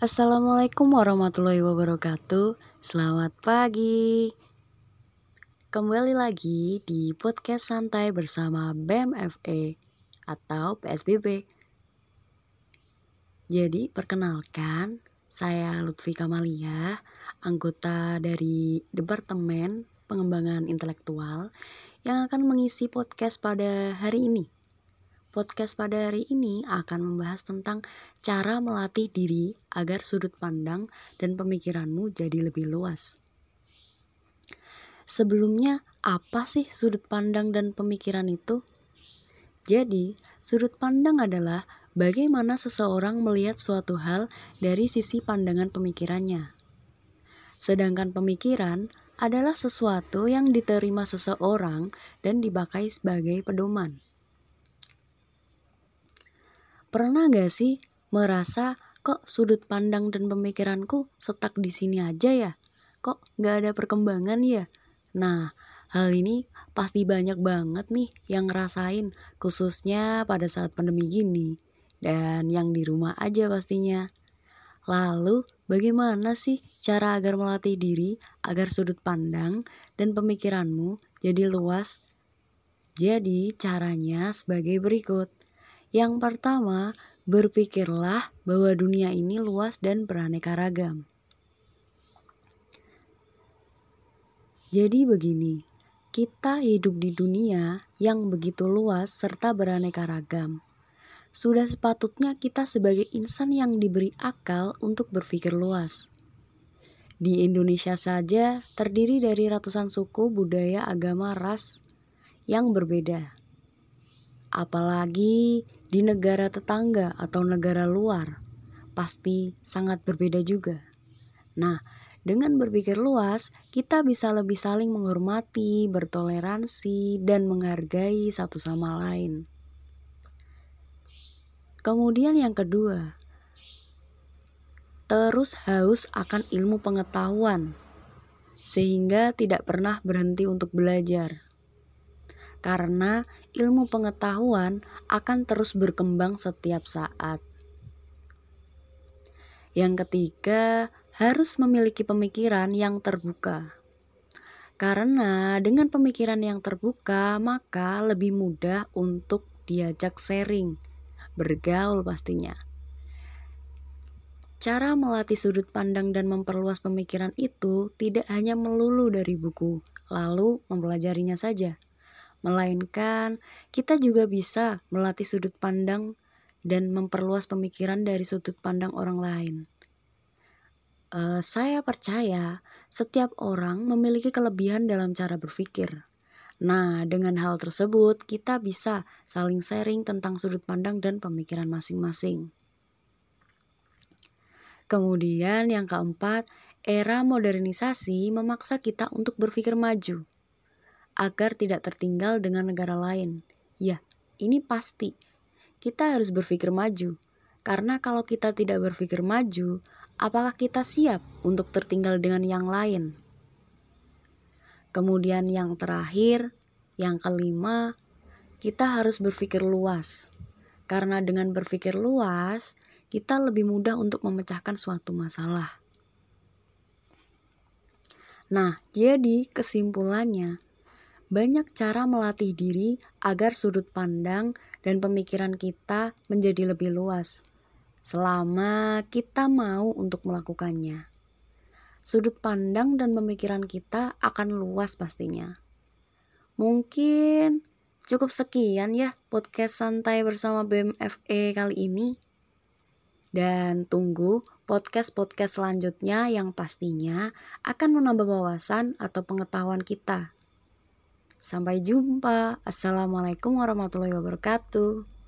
Assalamualaikum warahmatullahi wabarakatuh. Selamat pagi. Kembali lagi di podcast santai bersama BMFE atau PSBB. Jadi, perkenalkan, saya Lutfi Kamalia, anggota dari Departemen Pengembangan Intelektual yang akan mengisi podcast pada hari ini. Podcast pada hari ini akan membahas tentang cara melatih diri agar sudut pandang dan pemikiranmu jadi lebih luas. Sebelumnya, apa sih sudut pandang dan pemikiran itu? Jadi, sudut pandang adalah bagaimana seseorang melihat suatu hal dari sisi pandangan pemikirannya. Sedangkan pemikiran adalah sesuatu yang diterima seseorang dan dipakai sebagai pedoman. Pernah gak sih merasa kok sudut pandang dan pemikiranku setak di sini aja ya? Kok gak ada perkembangan ya? Nah, hal ini pasti banyak banget nih yang ngerasain khususnya pada saat pandemi gini. Dan yang di rumah aja pastinya. Lalu, bagaimana sih cara agar melatih diri agar sudut pandang dan pemikiranmu jadi luas? Jadi, caranya sebagai berikut. Yang pertama, berpikirlah bahwa dunia ini luas dan beraneka ragam. Jadi begini, kita hidup di dunia yang begitu luas serta beraneka ragam. Sudah sepatutnya kita sebagai insan yang diberi akal untuk berpikir luas. Di Indonesia saja terdiri dari ratusan suku, budaya, agama, ras yang berbeda apalagi di negara tetangga atau negara luar, pasti sangat berbeda juga. Nah, dengan berpikir luas, kita bisa lebih saling menghormati, bertoleransi, dan menghargai satu sama lain. Kemudian, yang kedua, terus haus akan ilmu pengetahuan, sehingga tidak pernah berhenti untuk belajar karena ilmu pengetahuan akan terus berkembang setiap saat. Yang ketiga, harus memiliki pemikiran yang terbuka. Karena dengan pemikiran yang terbuka, maka lebih mudah untuk diajak sharing, bergaul pastinya. Cara melatih sudut pandang dan memperluas pemikiran itu tidak hanya melulu dari buku, lalu mempelajarinya saja melainkan kita juga bisa melatih sudut pandang dan memperluas pemikiran dari sudut pandang orang lain. Uh, saya percaya setiap orang memiliki kelebihan dalam cara berpikir. Nah, dengan hal tersebut, kita bisa saling sharing tentang sudut pandang dan pemikiran masing-masing. Kemudian, yang keempat, era modernisasi memaksa kita untuk berpikir maju agar tidak tertinggal dengan negara lain. Ya, ini pasti. Kita harus berpikir maju. Karena kalau kita tidak berpikir maju, apakah kita siap untuk tertinggal dengan yang lain? Kemudian yang terakhir, yang kelima, kita harus berpikir luas. Karena dengan berpikir luas, kita lebih mudah untuk memecahkan suatu masalah. Nah, jadi kesimpulannya, banyak cara melatih diri agar sudut pandang dan pemikiran kita menjadi lebih luas, selama kita mau untuk melakukannya. Sudut pandang dan pemikiran kita akan luas pastinya. Mungkin cukup sekian ya podcast santai bersama BMFE kali ini. Dan tunggu podcast-podcast selanjutnya yang pastinya akan menambah wawasan atau pengetahuan kita Sampai jumpa. Assalamualaikum warahmatullahi wabarakatuh.